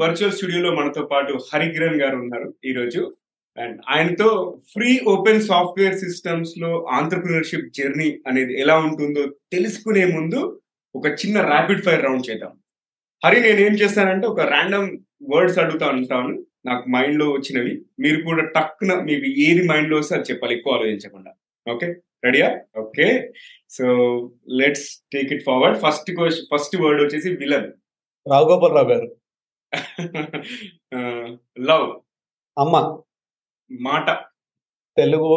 Virtual స్టూడియోలో మనతో పాటు హరికిరణ్ గారు ఉన్నారు ఈ రోజు అండ్ ఆయనతో ఫ్రీ ఓపెన్ సాఫ్ట్వేర్ సిస్టమ్స్లో ఆంటర్ప్రినర్షిప్ జర్నీ అనేది ఎలా ఉంటుందో తెలుసుకునే ముందు ఒక చిన్న ర్యాపిడ్ ఫైర్ రౌండ్ చేద్దాం. హరి నేను ఏం చేస్తానంటే ఒక ర్యాండమ్ వర్డ్స్ అడుగుతా ఉంటాను. నాకు మైండ్లో వచ్చినవి. మీరు కూడా టక్కున మీకు ఏది మైండ్లో వస్తే అది చెప్పాలి ఎక్కువ ఆలోచించకుండా. ఓకే? రెడీయా okay. So let's take it forward first first word వచ్చేసి విలన్. రావు గోపాలరావు గారు. లవ్. అమ్మ. మాట. Telugu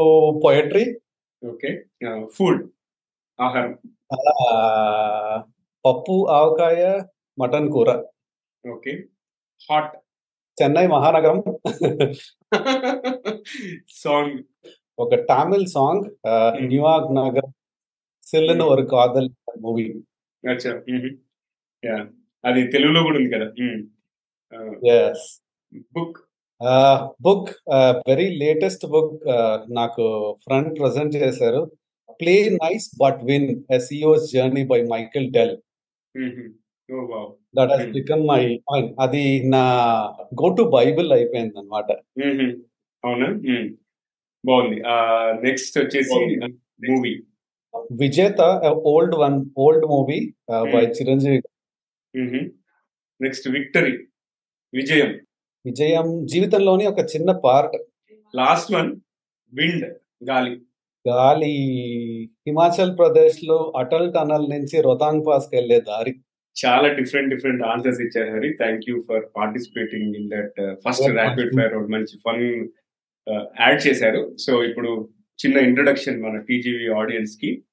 poetry okay. ఫుడ్ ఆహారం. పప్పు ఆవకాయ మటన్ కూర. ఓకే. హాట్. చెన్నై మహానగరం. సాంగ్. ఒక తమిళ్ సాంగ్ న్యూయార్క్ నగర్ సిల్లును ఒక కాదల్ మూవీ. అది తెలుగులో కూడా ఉంది కదా. Yes book book very latest book నాకు ఫ్రంట్ ప్రజెంట్ చేశారు. Play nice but win CEO's journey by Michael Dell that has become my అది నా గో టు బైబిల్ అయిపోయింది అనమాట అవునా బాగుంది. నెక్స్ట్ వచ్చేసి movie Vijetha old one old movie by Chiranjeevi next victory విజయం. విజయం జీవితంలోని ఒక చిన్న పార్ట్. లాస్ట్ వన్ విండ్ గాలి. గాలి. హిమాచల్ ప్రదేశ్లో అటల్ టనల్ నుంచి రోతాంగ్ పాస్కి వెళ్ళే దారి. చాలా డిఫరెంట్ డిఫరెంట్ ఆన్సర్స్ ఇచ్చారు Hari. Thank you for participating in that first rapid fire మంచి ఫన్ యాడ్ చేశారు. సో ఇప్పుడు చిన్న ఇంట్రొడక్షన్ మన టీజీవీ ఆడియన్స్కి.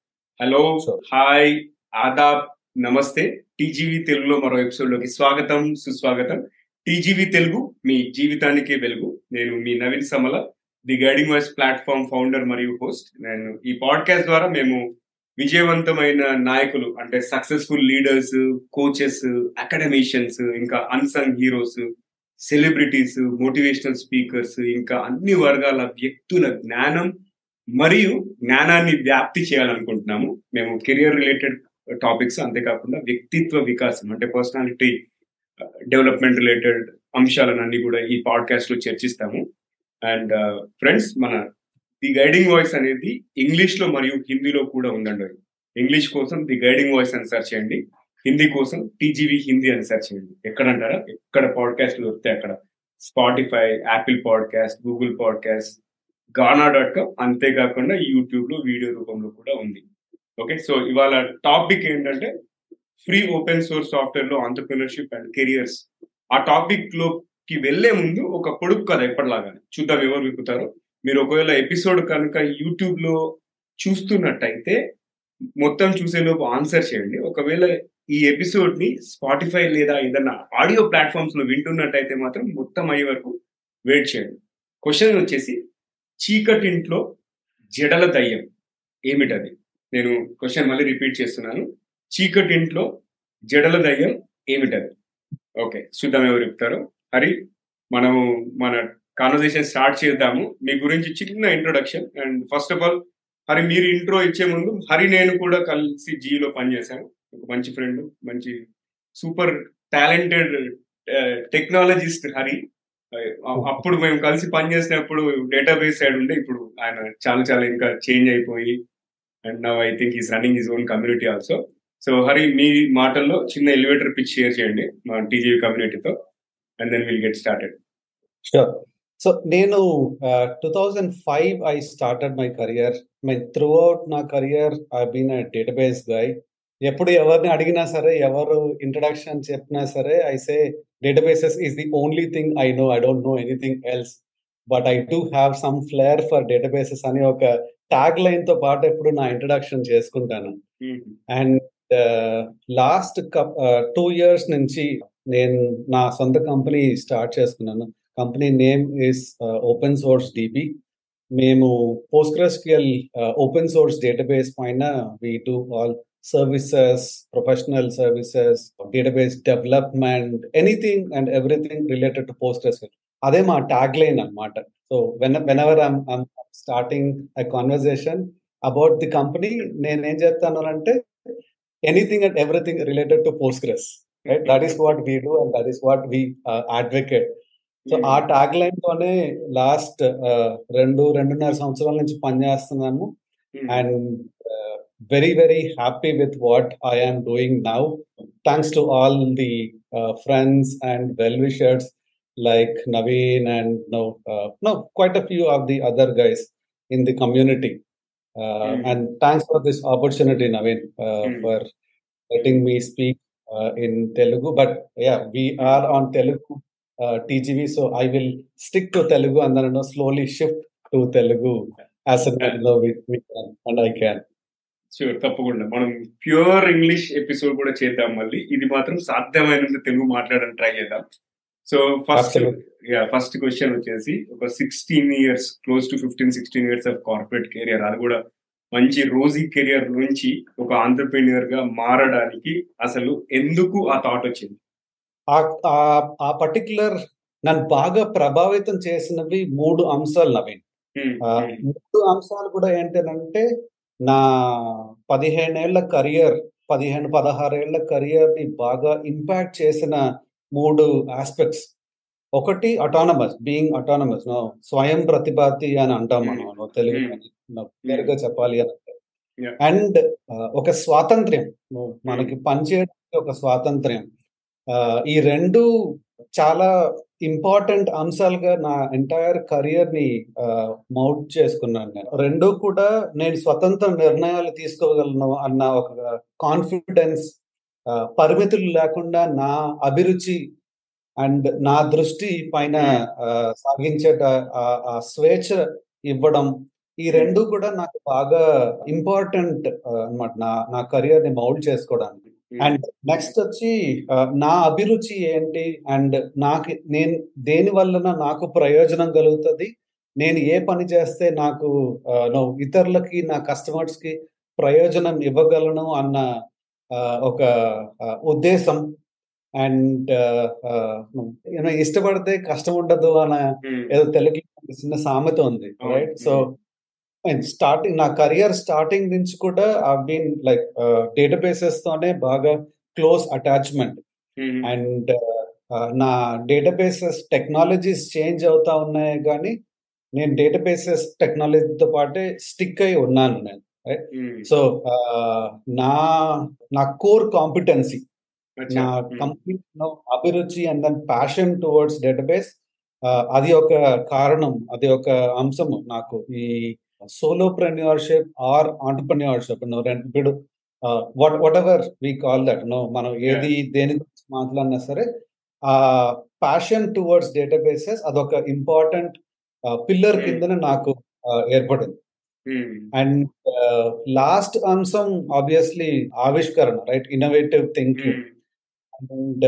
హలో హాయ్ ఆదాబ్ నమస్తే. టీజీవీ తెలుగులో మరో ఎపిసోడ్లోకి స్వాగతం సుస్వాగతం. టీజీవీ తెలుగు మీ జీవితానికే వెలుగు. నేను మీ Naveen Samala the guiding voice platform founder మరియు హోస్ట్. నేను ఈ పాడ్కాస్ట్ ద్వారా మేము విజయవంతమైన నాయకులు అంటే సక్సెస్ఫుల్ లీడర్స్ కోచెస్ అకాడమిషియన్స్ ఇంకా unsung heroes celebrities motivational speakers ఇంకా అన్ని వర్గాల వ్యక్తుల జ్ఞానం మరియు జ్ఞానాన్ని వ్యాప్తి చేయాలనుకుంటున్నాము. మేము కెరియర్ రిలేటెడ్ టాపిక్స్ అంతేకాకుండా వ్యక్తిత్వ వికాసం అంటే పర్సనాలిటీ డెవలప్మెంట్ రిలేటెడ్ అంశాలన్నీ కూడా ఈ పాడ్కాస్ట్లో చర్చిస్తాము. అండ్ uh, ఫ్రెండ్స్ మన ది గైడింగ్ వాయిస్ అనేది ఇంగ్లీష్లో మరియు హిందీలో కూడా ఉందండి. ఇంగ్లీష్ కోసం ది గైడింగ్ వాయిస్ అని సెర్చ్ చేయండి. హిందీ కోసం టీజీవీ హిందీ అని సెర్చ్ చేయండి. ఎక్కడంటారా? ఎక్కడ పాడ్కాస్ట్ దొరుకుతాయి అక్కడ. Spotify Apple podcast Google podcast Gaana dot com అంతేకాకుండా యూట్యూబ్లో వీడియో రూపంలో కూడా ఉంది. ఓకే సో ఇవాళ టాపిక్ ఏంటంటే ఫ్రీ ఓపెన్ సోర్స్ సాఫ్ట్వేర్లో ఆంటర్ప్రినర్షిప్ అండ్ కెరియర్స్ ఆ టాపిక్లోకి వెళ్ళే ముందు ఒక పొడుపు కథ ఎప్పటిలాగా చూద్దాం ఎవరు విప్పుతారో. మీరు ఒకవేళ ఎపిసోడ్ కనుక యూట్యూబ్లో చూస్తున్నట్టయితే మొత్తం చూసేలోపు ఆన్సర్ చేయండి. ఒకవేళ ఈ ఎపిసోడ్ని స్పాటిఫై లేదా ఏదన్నా ఆడియో ప్లాట్ఫామ్స్లో వింటున్నట్టయితే మాత్రం మొత్తం అయ్యే వరకు వెయిట్ చేయండి. క్వశ్చన్ వచ్చేసి చీకటింట్లో జడల దయ్యం ఏమిటది? నేను క్వశ్చన్ మళ్ళీ రిపీట్ చేస్తున్నాను. చీకటింట్లో జడల దయ్యం ఏమిటది? ఓకే చూద్దాం ఎవరు చెప్తారు. హరి మనము మన కాన్వర్సేషన్ స్టార్ట్ చేద్దాము. మీ గురించి చిన్న introduction and first of all Hari మీరు ఇంట్రో ఇచ్చే ముందు హరి నేను కూడా కలిసి జీలో పనిచేశాను. ఒక మంచి ఫ్రెండ్ మంచి సూపర్ టాలెంటెడ్ టెక్నాలజిస్ట్ హరి. అప్పుడు మేము కలిసి పనిచేసినప్పుడు డేటాబేస్ సైడ్ ఉండే ఇప్పుడు ఆయన చాలా చాలా ఇంకా చేంజ్ అయిపోయి and now I think is running is own community also so Hari మీ మాటల్లో చిన్న ఎలివేటర్ పిచ్ షేర్ చేయండి మా TGV కమ్యూనిటీతో and then will get started sure so నేను two thousand five I started my career my throughout నా career I been a database guy ఎప్పుడు ఎవరిని అడిగినా సరే ఎవరు ఇంట్రడక్షన్ చెప్పినా సరే I say databases is the only thing I know I don't know anything else but I do have some flair for databases అని ఒక ట్యాగ్ లైన్తో పాటు ఎప్పుడు నా ఇంట్రడక్షన్ చేసుకుంటాను. అండ్ లాస్ట్ టూ ఇయర్స్ నుంచి నేను నా సొంత కంపెనీ స్టార్ట్ చేసుకున్నాను. Company name is open source DB మేము పోస్ట్గ్రెస్క్యూఎల్ ఓపెన్ సోర్స్ డేటాబేస్ పైన we do all services professional services database development anything and everything related to PostgreSQL అదే మా ట్యాగ్ లైన్ అనమాట so when whenever I'm starting I conversation about the company నేనేం చెప్తాను అంటే anything and everything related to Postgres right that is what we do and that is what we advocate so ఆ tag line తోనే last రెండు రెండున్నర సంవత్సరాల నుంచి పనిచేస్తున్నాము and very very happy with what I am doing now thanks to all the friends and well wishers like Naveen and no, uh, no, quite a few of the other guys in the community. Uh, mm. And thanks for this opportunity, Naveen, uh, mm. for letting me speak in Telugu. But yeah, we are on Telugu TGV, so I will stick to Telugu and then you know, slowly shift to Telugu as and when we, we can, and I can. Sure తప్పకుండా మనం pure English episode కూడా చేద్దాం మళ్ళీ ఇది మాత్రం సాధ్యమైనంత తెలుగు మాట్లాడడానికి try చేద్దాం so first yeah first question వచ్చేసి ఒక sixteen years close to fifteen sixteen years of corporate career అది కూడా మంచి రోజీ కెరియర్ నుంచి ఒక ఆంటర్ప్రీనియర్గా మారడానికి అసలు ఎందుకు ఆ థాట్ వచ్చింది? ఆ పర్టికులర్ నన్ను బాగా ప్రభావితం చేసినవి మూడు అంశాలు నవీన్. మూడు అంశాలు కూడా ఏంటంటే నా పదిహేనేళ్ళ కెరియర్ పదిహేను పదహారేళ్ళ కెరియర్ని బాగా ఇంపాక్ట్ చేసిన మూడు ఆస్పెక్ట్స్ ఒకటి అటానమస్ బీయింగ్ అటానమస్ స్వయం ప్రతిపాతి అని అంటాం మనం. తెలుగు క్లియర్గా చెప్పాలి అని అంటే. అండ్ ఒక స్వాతంత్ర్యం. మనకి పనిచేయడానికి ఒక స్వాతంత్ర్యం. ఈ రెండు చాలా ఇంపార్టెంట్ అంశాలుగా నా ఎంటైర్ కెరియర్ని మౌట్ చేసుకున్నాను నేను. రెండు కూడా నేను స్వతంత్ర నిర్ణయాలు తీసుకోగలను అన్న ఒక కాన్ఫిడెన్స్ పరిమితులు లేకుండా నా అభిరుచి అండ్ నా దృష్టి పైన సాగించేట ఆ స్వేచ్ఛ ఇవ్వడం ఈ రెండు కూడా నాకు బాగా ఇంపార్టెంట్ అనమాట నా నా కెరియర్ని మౌల్డ్ చేసుకోవడానికి. అండ్ నెక్స్ట్ వచ్చి నా అభిరుచి ఏంటి అండ్ నాకు నేను దేని వలన నాకు ప్రయోజనం కలుగుతుంది నేను ఏ పని చేస్తే నాకు ఇతరులకి నా కస్టమర్స్కి ప్రయోజనం ఇవ్వగలను అన్న ఒక ఉద్దేశం అండ్ ఇష్టపడితే కష్టం ఉండదు అన్న ఏదో తెలుగు చిన్న సామెత ఉంది రైట్ సో స్టార్టింగ్ నా కెరియర్ స్టార్టింగ్ నుంచి కూడా ఐ బీన్ లైక్ డేటాబేసెస్ తోనే బాగా క్లోజ్ అటాచ్మెంట్ అండ్ నా డేటాబేసెస్ టెక్నాలజీస్ చేంజ్ అవుతా ఉన్నాయి కానీ నేను డేటాబేసెస్ టెక్నాలజీతో పాటే స్టిక్ అయి ఉన్నాను నేను. సో నా నా కోర్ కాంపిటెన్సీ నా కంప్లీట్ అభిరుచి and then passion towards database అది ఒక కారణం అది ఒక అంశము నాకు. ఈ సోలోప్రెన్యూర్షిప్ ఆర్ ఆంటర్ప్రెన్యూర్షిప్ ఇప్పుడు what whatever we call that no మనం ఏది దేని గురించి మాట్లాడినా సరే ఆ ప్యాషన్ టువర్డ్స్ డేటాబేసెస్ అదొక ఇంపార్టెంట్ పిల్లర్ కిందన నాకు ఏర్పడింది. అండ్ లాస్ట్ అంశం ఆబ్వియస్లీ ఆవిష్కరణ రైట్ ఇన్నోవేటివ్ థింకింగ్ అండ్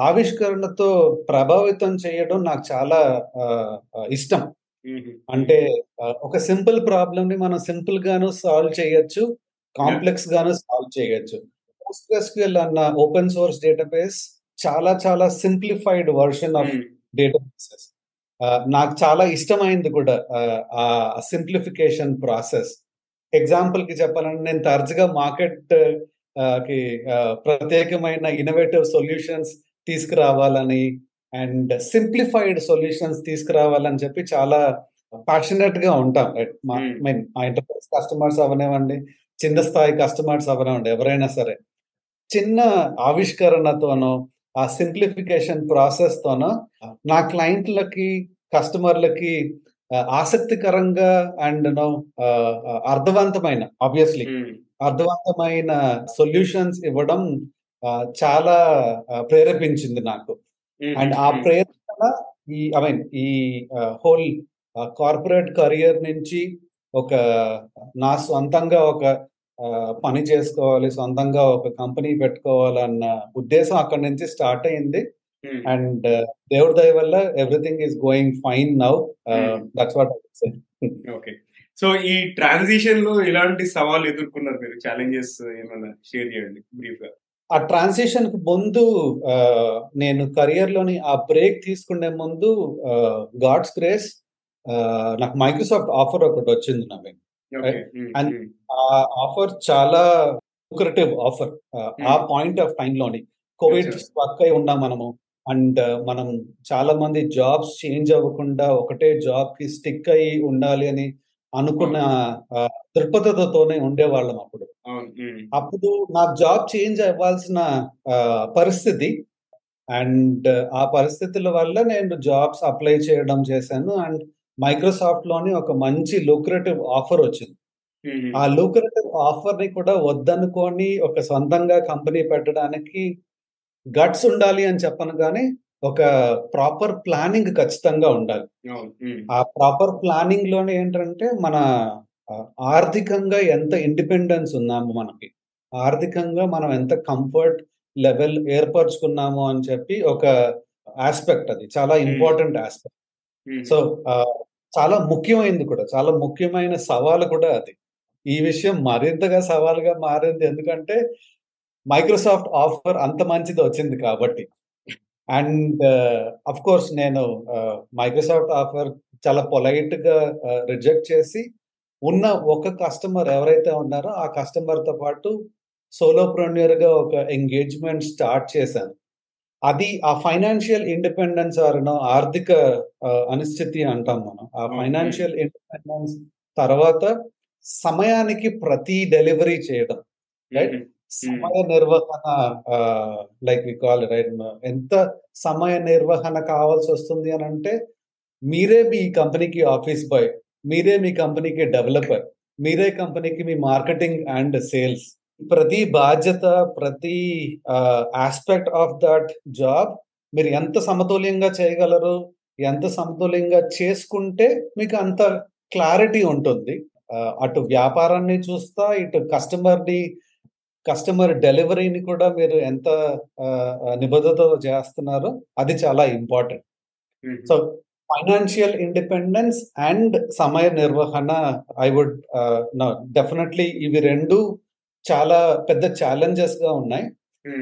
ఆవిష్కరణతో ప్రభావితం చేయడం నాకు చాలా ఇష్టం అంటే ఒక సింపుల్ ప్రాబ్లమ్ని మనం సింపుల్ గాను సాల్వ్ చేయొచ్చు కాంప్లెక్స్ గాను సాల్వ్ చేయొచ్చు పోస్ట్గ్రెస్క్యూఎల్ అన్న ఓపెన్ సోర్స్ డేటాబేస్ చాలా చాలా సింప్లిఫైడ్ వర్షన్ ఆఫ్ డేటాబేసెస్ నాకు చాలా ఇష్టమైంది కూడా ఆ సింప్లిఫికేషన్ ప్రాసెస్. ఎగ్జాంపుల్కి చెప్పాలంటే నేను తరచుగా మార్కెట్కి ప్రత్యేకమైన ఇన్నోవేటివ్ సొల్యూషన్స్ తీసుకురావాలని అండ్ సింప్లిఫైడ్ సొల్యూషన్స్ తీసుకురావాలని చెప్పి చాలా ప్యాషనెట్గా ఉంటాం మీన్ మా ఎంటర్ప్రైజ్ కస్టమర్స్ అవనివ్వండి చిన్న స్థాయి కస్టమర్స్ అవనివ్వండి ఎవరైనా సరే. చిన్న ఆవిష్కరణతోనో ఆ సింప్లిఫికేషన్ ప్రాసెస్ తోనో నా క్లయింట్లకి కస్టమర్లకి ఆసక్తికరంగా అండ్ నో అర్థవంతమైన ఆబ్వియస్లీ అర్థవంతమైన సొల్యూషన్స్ ఇవ్వడం చాలా ప్రేరేపించింది నాకు. అండ్ ఆ ప్రేరణ ఈ ఐ మీన్ ఈ హోల్ కార్పొరేట్ కెరియర్ నుంచి ఒక నా సొంతంగా ఒక పని చేసుకోవాలి సొంతంగా ఒక కంపెనీ పెట్టుకోవాలన్న ఉద్దేశం అక్కడి నుంచి స్టార్ట్ అయింది. అండ్ దేవుడి దయ వల్ల everything is going fine now. That's what okay. So ఈ ట్రాన్సిషన్లో ఎలాంటి సవాలు ఎదుర్కొన్నారు మీరు? ఛాలెంజెస్ ఏమైనా షేర్ చేయండి బ్రీఫ్గా ఆ ట్రాన్సిషన్కి ముందు నేను కెరియర్లోని ఆ బ్రేక్ తీసుకునే ముందు గాడ్స్ గ్రేస్ నాకు మైక్రోసాఫ్ట్ ఆఫర్ ఒకటి వచ్చింది నవీన్ అండ్ ఆ ఆఫర్ చాలా లూక్రేటివ్ ఆఫర్ ఆ పాయింట్ ఆఫ్ టైం లోని. కోవిడ్. స్ట్రక్ అయి ఉన్నాం మనము. అండ్ మనం చాలా మంది జాబ్స్ చేంజ్ అవ్వకుండా ఒకటే జాబ్కి స్టిక్ అయి ఉండాలి అని అనుకున్న దృక్పథతతోనే ఉండేవాళ్ళం అప్పుడు. ఉమ్, అప్పుడు నాకు జాబ్ చేంజ్ అవ్వాల్సిన పరిస్థితి. అండ్ ఆ పరిస్థితుల వల్ల నేను జాబ్స్ అప్లై చేయడం చేశాను. అండ్ మైక్రోసాఫ్ట్లోని ఒక మంచి లూక్రేటివ్ ఆఫర్ వచ్చింది. ఆ లూక్రేటివ్ ఆఫర్ని కూడా వద్దనుకొని ఒక సొంతంగా కంపెనీ పెట్టడానికి గట్స్ ఉండాలి అని చెప్పను కానీ ఒక ప్రాపర్ ప్లానింగ్ ఖచ్చితంగా ఉండాలి. ఆ ప్రాపర్ ప్లానింగ్లోనే ఏంటంటే మన ఆర్థికంగా ఎంత ఇండిపెండెన్స్ ఉన్నాము మనకి ఆర్థికంగా మనం ఎంత కంఫర్ట్ లెవెల్ ఏర్పరచుకున్నాము అని చెప్పి ఒక ఆస్పెక్ట్ అది చాలా ఇంపార్టెంట్ ఆస్పెక్ట్. సో చాలా ముఖ్యమైనది కూడా. చాలా ముఖ్యమైన సవాలు కూడా అది. ఈ విషయం మరింతగా సవాలుగా మారింది ఎందుకంటే మైక్రోసాఫ్ట్ ఆఫర్ అంత మంచిది వచ్చింది కాబట్టి. అండ్ అఫ్ కోర్స్ నేను మైక్రోసాఫ్ట్ ఆఫర్ చాలా పొలైట్గా రిజెక్ట్ చేసి ఉన్న ఒక కస్టమర్ ఎవరైతే ఉన్నారో ఆ కస్టమర్తో పాటు సోలోప్రొన్యూర్గా ఒక ఎంగేజ్మెంట్ స్టార్ట్ చేశాను. అది ఆ ఫైనాన్షియల్ ఇండిపెండెన్స్ ఆర్ ఆర్థిక అనిశ్చితి అంటాం మనం ఆ. ఫైనాన్షియల్ ఇండిపెండెన్స్ తర్వాత సమయానికి ప్రతి డెలివరీ చేయడం? ఉమ్, సమయ నిర్వహణ లైక్ వి కాల్ రైట్ ఎంత సమయ నిర్వహణ కావాల్సి వస్తుంది అని అంటే మీరే మీ కంపెనీకి ఆఫీస్ బాయ్ మీరే మీ కంపెనీకి డెవలపర్ మీరే కంపెనీకి మీ మార్కెటింగ్ అండ్ సేల్స్ ప్రతి బాధ్యత ప్రతి ఆస్పెక్ట్ ఆఫ్ దట్ జాబ్ మీరు ఎంత సమతుల్యంగా చేయగలరు ఎంత సమతుల్యంగా చేసుకుంటే మీకు అంత క్లారిటీ ఉంటుంది. అటు వ్యాపారాన్ని చూస్తా ఇటు కస్టమర్ని కస్టమర్ డెలివరీని కూడా మీరు ఎంత నిబద్ధతతో చేస్తున్నారో అది చాలా important so financial independence and సమయ నిర్వహణ ఐ వుడ్ డెఫినెట్లీ ఇవి రెండు చాలా పెద్ద ఛాలెంజెస్గా ఉన్నాయి.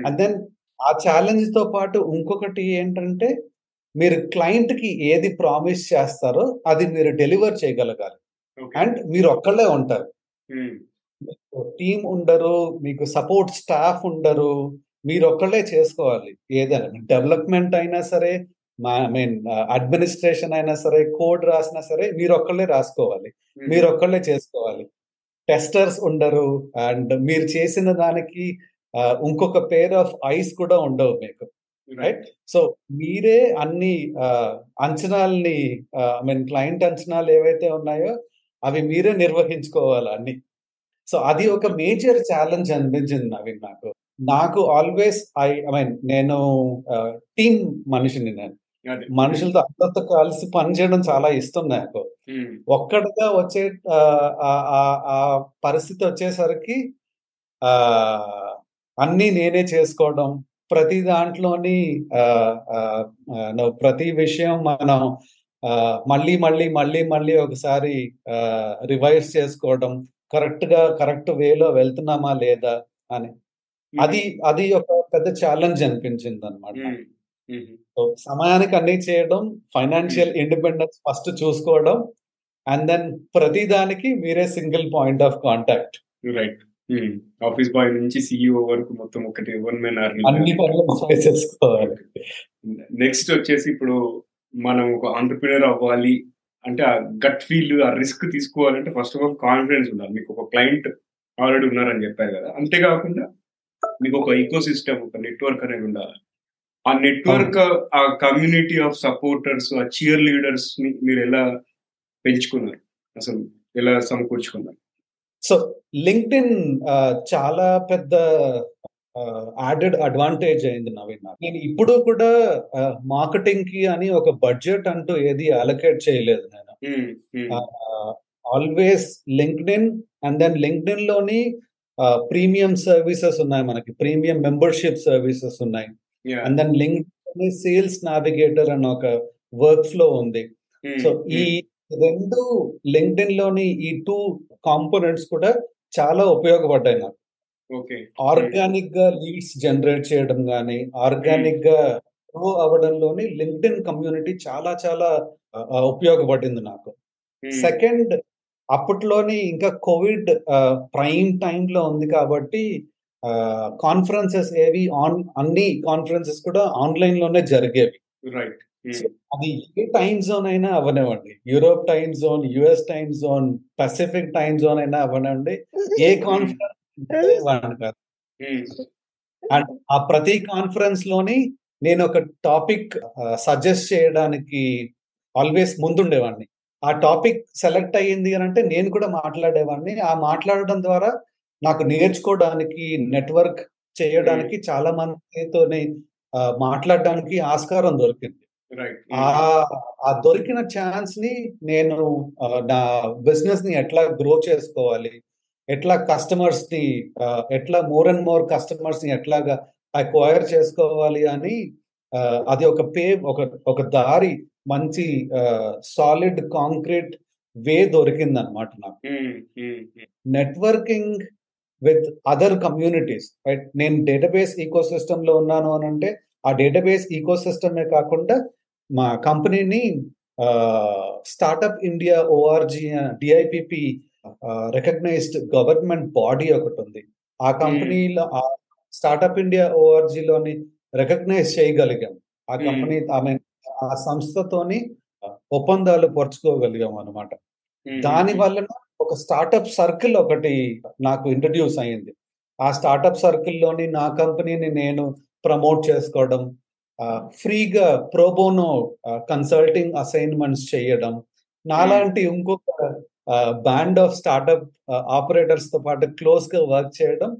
అండ్ దెన్ ఆ ఛాలెంజ్తో పాటు ఇంకొకటి ఏంటంటే మీరు క్లయింట్కి ఏది ప్రామిస్ చేస్తారో అది మీరు డెలివర్ చేయగలగాలి. అండ్ మీరు ఒక్కళ్ళే ఉంటారు. ఉమ్, టీం ఉండరు మీకు సపోర్ట్ స్టాఫ్ ఉండరు మీరు ఒక్కళ్ళే చేసుకోవాలి. ఏదైనా డెవలప్మెంట్ అయినా సరే ఐ మీన్ అడ్మినిస్ట్రేషన్ అయినా సరే కోడ్ రాసినా సరే మీరు ఒక్కళ్ళే రాసుకోవాలి. ఉమ్, మీరు ఒక్కళ్ళే చేసుకోవాలి. టెస్టర్స్ ఉండరు. అండ్ మీరు చేసిన దానికి ఇంకొక పేర్ ఆఫ్ ఐస్ కూడా ఉండవు మీకు. రైట్? సో మీరే అన్ని అంచనాల్ని ఐ మీన్ క్లయింట్ అంచనాలు ఏవైతే ఉన్నాయో అవి మీరే నిర్వహించుకోవాలి అన్ని. సో అది ఒక మేజర్ ఛాలెంజ్ అనిపించింది నవీన్ నాకు. నాకు ఆల్వేస్ ఐ ఐ మీన్ నేను టీం మనిషిని నేను. మనుషులతో అందరితో కలిసి పనిచేయడం చాలా ఇష్టం నాకు. ఒక్కడిగా వచ్చే ఆ, పరిస్థితి వచ్చేసరికి ఆ అన్ని నేనే చేసుకోవడం. ప్రతి దాంట్లోని ప్రతి విషయం మనం మళ్ళీ మళ్ళీ మళ్ళీ మళ్ళీ ఒకసారి రివైజ్ చేసుకోవడం. కరెక్ట్గా కరెక్ట్ వేలో వెళ్తున్నామా లేదా అని. అది అది ఒక పెద్ద ఛాలెంజ్ అనిపించింది అనమాట సమయానికి అన్ని చేయడం ఫైనాన్షియల్ ఇండిపెండెన్స్ ఫస్ట్ చూసుకోవడం అండ్ దెన్ ప్రతి దానికి మీరే single point of contact right office boy నుంచి సిఇఓ వరకు మొత్తం ఒకటి వన్ మెన్ అన్ని పనులు చేసుకోవాలి. నెక్స్ట్ వచ్చేసి ఇప్పుడు మనం ఒక ఆంటర్ప్రినర్ అవ్వాలి అంటే ఆ గట్ ఫీల్ ఆ రిస్క్ తీసుకోవాలంటే ఫస్ట్ ఆఫ్ ఆల్ కాన్ఫిడెన్స్ ఉండాలి. మీకు ఒక క్లయింట్ ఆల్రెడీ ఉన్నారని చెప్పారు కదా. అంతేకాకుండా మీకు ఒక ఈకో సిస్టమ్ ఒక నెట్వర్క్ అనేది ఉండాలి. ఆ నెట్వర్క్ ఆ కమ్యూనిటీ ఆఫ్ సపోర్టర్స్ ఆ చియర్ లీడర్స్ని మీరు ఎలా పెంచుకున్నారు? అసలు ఎలా సమకూర్చుకున్నారు? సో లింక్డ్ ఇన్ చాలా పెద్ద యాడెడ్ అడ్వాంటేజ్ అయింది నవీన్. నేను ఇప్పుడు కూడా మార్కెటింగ్కి అని ఒక బడ్జెట్ అంటూ ఏది అలొకేట్ చేయలేదు నేను. Always LinkedIn and then లింక్డ్ ఇన్లోని ప్రీమియం సర్వీసెస్ ఉన్నాయి మనకి. ప్రీమియం మెంబర్షిప్ సర్వీసెస్ ఉన్నాయి. And then linked sales navigator అని ఒక వర్క్ ఫ్లో ఉంది. సో ఉమ్, ఈ రెండు లింక్డ్ ఇన్లోని ఈ టూ కాంపోనెంట్స్ కూడా చాలా ఉపయోగపడ్డాయి నాకు. ఆర్గానిక్గా లీడ్స్ జనరేట్ చేయడం కానీ ఆర్గానిక్గా గ్రో అవ్వడంలోని లింక్డ్ ఇన్ కమ్యూనిటీ చాలా చాలా ఉపయోగపడింది నాకు. సెకండ్ అప్పట్లోని ఇంకా కోవిడ్ ప్రైమ్ టైమ్లో ఉంది కాబట్టి కాన్ఫరెన్సెస్ ఏవి ఆన్ అన్ని కాన్ఫరెన్సెస్ కూడా ఆన్లైన్లోనే జరిగేవి. రైట్ సో అది ఏ టైం జోన్ అయినా అవనివ్వండి. Europe time zone US time zone Pacific time zone అయినా అవనివ్వండి. ఏ కాన్ఫరెన్స్ కాదు. అండ్ ఆ ప్రతి కాన్ఫరెన్స్లోని నేను ఒక టాపిక్ సజెస్ట్ చేయడానికి ఆల్వేస్ ముందుండేవాడిని. ఆ టాపిక్ సెలెక్ట్ అయ్యింది అని అంటే నేను కూడా మాట్లాడేవాడిని. ఆ మాట్లాడడం ద్వారా నాకు నేర్చుకోవడానికి నెట్వర్క్ చేయడానికి చాలా మందితోనే మాట్లాడడానికి ఆస్కారం దొరికింది. ఆ దొరికిన ఛాన్స్ని నేను నా బిజినెస్ని ఎట్లా గ్రో చేసుకోవాలి ఎట్లా కస్టమర్స్ని ఎట్లా మోర్ అండ్ మోర్ కస్టమర్స్ని ఎట్లాగా అక్వైర్ చేసుకోవాలి అని అది ఒక పే ఒక ఒక దారి మంచి సాలిడ్ కాంక్రీట్ వే దొరికింది అనమాట నాకు networking with other communities right నేను డేటాబేస్ ఈకో సిస్టమ్లో ఉన్నాను అని అంటే ఆ డేటాబేస్ ఈకో సిస్టమే కాకుండా మా కంపెనీని startup India ORG DIPP recognised government body ఒకటి ఉంది. ఆ కంపెనీలో ఆ స్టార్టప్ ఇండియా ఓఆర్జీలోని రికగ్నైజ్ చేయగలిగాం. ఆ కంపెనీ ఆమె ఆ సంస్థతోని ఒప్పందాలు పరుచుకోగలిగాం అనమాట దాని వలన ఒక స్టార్టప్ సర్కిల్ ఒకటి నాకు ఇంట్రడ్యూస్ అయింది ఆ స్టార్టప్ సర్కిల్లోని నా కంపెనీని నేను ప్రమోట్ చేసుకోవడం ఫ్రీగా ప్రోబోనో కన్సల్టింగ్ అసైన్మెంట్స్ చేయడం నాలాంటి ఇంకొక బ్యాండ్ ఆఫ్ స్టార్టప్ ఆపరేటర్స్తో పాటు క్లోజ్గా వర్క్ చేయడం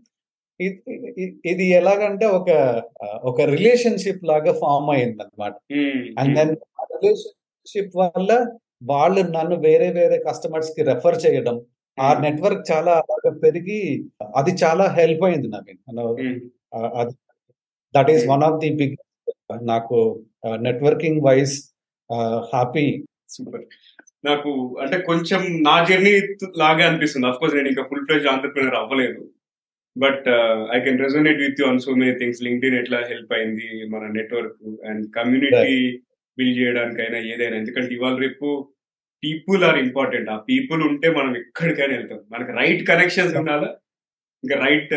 ఇది ఎలాగంటే ఒక ఒక రిలేషన్షిప్ లాగా ఫామ్ అయింది అనమాట అండ్ దెన్ రిలేషన్షిప్ వల్ల వాళ్ళు నన్ను వేరే వేరే కస్టమర్స్కి రెఫర్ చేయడం ఆ నెట్వర్క్ చాలా పెరిగి అది చాలా హెల్ప్ అయింది నాకు. అది that is one of the big నాకు నెట్వర్కింగ్ వైజ్ హ్యాపీ సూపర్ నాకు అంటే కొంచెం నా జర్నీ లాగా అనిపిస్తుంది. అఫ్ కోర్స్ నేను ఇంకా ఫుల్ ఫ్లెజ్ ఆంటర్ప్రినర్ అవ్వలేదు. But I can resonate with you on so many things linked ఎట్లా హెల్ప్ అయింది మన నెట్వర్క్ అండ్ కమ్యూనిటీ బిల్డ్ చేయడానికైనా ఏదైనా. ఎందుకంటే ఇవాళ రేపు పీపుల్ ఆర్ ఇంపార్టెంట్ ఆ పీపుల్ ఉంటే మనం ఎక్కడికైనా వెళ్తాం. మనకి రైట్ కనెక్షన్స్ ఉండాలా? ఇంకా రైట్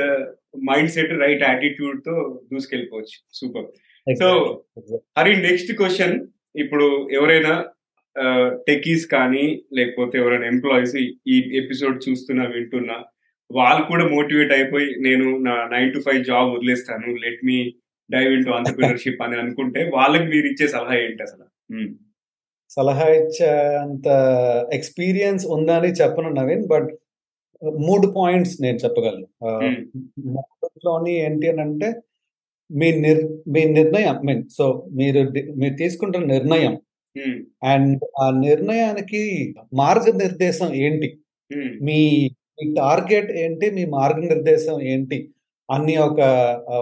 మైండ్ సెట్ రైట్ యాటిట్యూడ్తో దూసుకెళ్ళిపోవచ్చు. Super so Hari next question ఇప్పుడు ఎవరైనా టెకీస్ కానీ లేకపోతే ఎవరైనా ఎంప్లాయీస్ ఈ ఎపిసోడ్ చూస్తున్నా వింటున్నా వాళ్ళు కూడా మోటివేట్ అయిపోయి నేను నా నైన్ టు ఫైవ్ జాబ్ వదిలేస్తాను. Let me dive into entrepreneurship అని అనుకుంటే వాళ్ళకి మీరు ఇచ్చే సలహా ఏంటి అసలు? సలహా ఇచ్చే అంత ఎక్స్పీరియన్స్ ఉందని చెప్పను నవీన్ బట్ మూడు పాయింట్స్ నేను చెప్పగలను. మూడులోని ఏంటి అని అంటే మీ నిర్ మీ నిర్ణయం మీన్ సో మీరు మీరు తీసుకుంటున్న నిర్ణయం అండ్ ఆ నిర్ణయానికి మార్గనిర్దేశం ఏంటి? మీ మీ టార్గెట్ ఏంటి? మీ మార్గనిర్దేశం ఏంటి? అన్ని ఒక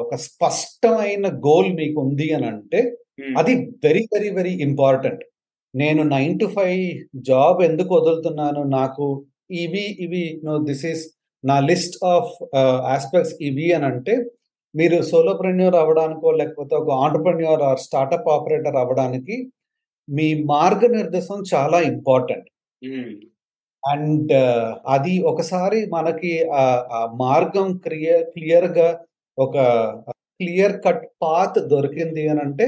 ఒక స్పష్టమైన గోల్ మీకు ఉంది అని అంటే అది వెరీ వెరీ వెరీ ఇంపార్టెంట్. నేను నైన్ టు ఫైవ్ జాబ్ ఎందుకు వదులుతున్నాను? నాకు ఇవి ఇవి నో దిస్ ఈస్ నా లిస్ట్ ఆఫ్ ఆస్పెక్ట్స్ ఇవి అని అంటే మీరు సోలోప్రెన్యూర్ అవ్వడానికో లేకపోతే ఒక ఆంటర్ప్రెన్యూర్ ఆర్ స్టార్టప్ ఆపరేటర్ అవ్వడానికి మీ మార్గనిర్దేశం చాలా ఇంపార్టెంట్ అండ్ అది ఒకసారి మనకి ఆ మార్గం క్లియర్ క్లియర్గా ఒక క్లియర్ కట్ పాత్ దొరికింది అని అంటే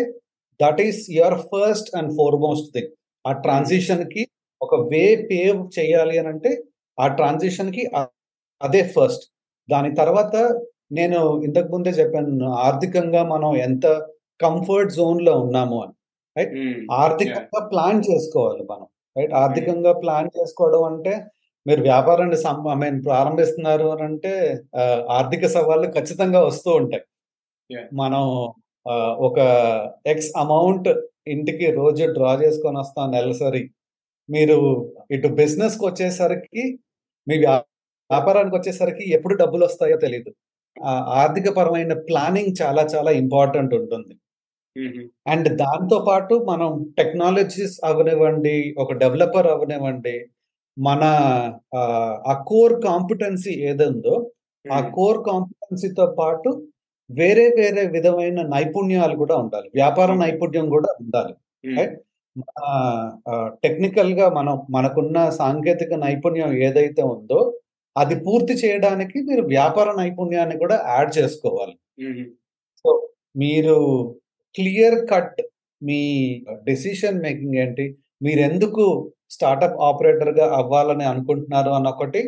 that is your first and foremost thing ఆ ట్రాన్సిషన్కి ఒక వే పేవ్ చేయాలి అని అంటే ఆ ట్రాన్సిషన్కి అదే ఫస్ట్ దాని తర్వాత నేను ఇంతకు ముందే చెప్పాను ఆర్థికంగా మనం ఎంత కంఫర్ట్ జోన్లో ఉన్నాము అని రైట్ ఆర్థికంగా ప్లాన్ చేసుకోవాలి మనం రైట్ ఆర్థికంగా ప్లాన్ చేసుకోవడం అంటే మీరు వ్యాపారాన్ని ఐ మీన్ ప్రారంభిస్తున్నారు అని అంటే ఆర్థిక సవాళ్ళు ఖచ్చితంగా వస్తూ ఉంటాయి. మనం ఒక ఎక్స్ అమౌంట్ ఇంటికి రోజు డ్రా చేసుకొని వస్తాం నెలసరి. మీరు ఇటు బిజినెస్కి వచ్చేసరికి మీ వ్యాపారానికి వచ్చేసరికి ఎప్పుడు డబ్బులు వస్తాయో తెలియదు ఆర్థిక పరమైన ప్లానింగ్ చాలా చాలా ఇంపార్టెంట్ ఉంటుంది. అండ్ దాంతో పాటు మనం టెక్నాలజీస్ అవనివ్వండి ఒక డెవలపర్ అవనివ్వండి మన ఆ కోర్ కాంపిటెన్సీ ఏదుందో ఆ కోర్ కాంపిటెన్సీతో పాటు వేరే వేరే విధమైన నైపుణ్యాలు కూడా ఉండాలి. వ్యాపార నైపుణ్యం కూడా ఉండాలి. టెక్నికల్గా మనం మనకున్న సాంకేతిక నైపుణ్యం ఏదైతే ఉందో అది పూర్తి చేయడానికి మీరు వ్యాపార నైపుణ్యాన్ని కూడా యాడ్ చేసుకోవాలి. సో మీరు క్లియర్ కట్ మీ డెసిషన్ మేకింగ్ ఏంటి? మీరు ఎందుకు స్టార్టప్ ఆపరేటర్గా అవ్వాలని అనుకుంటున్నారు అన్న ఒకటి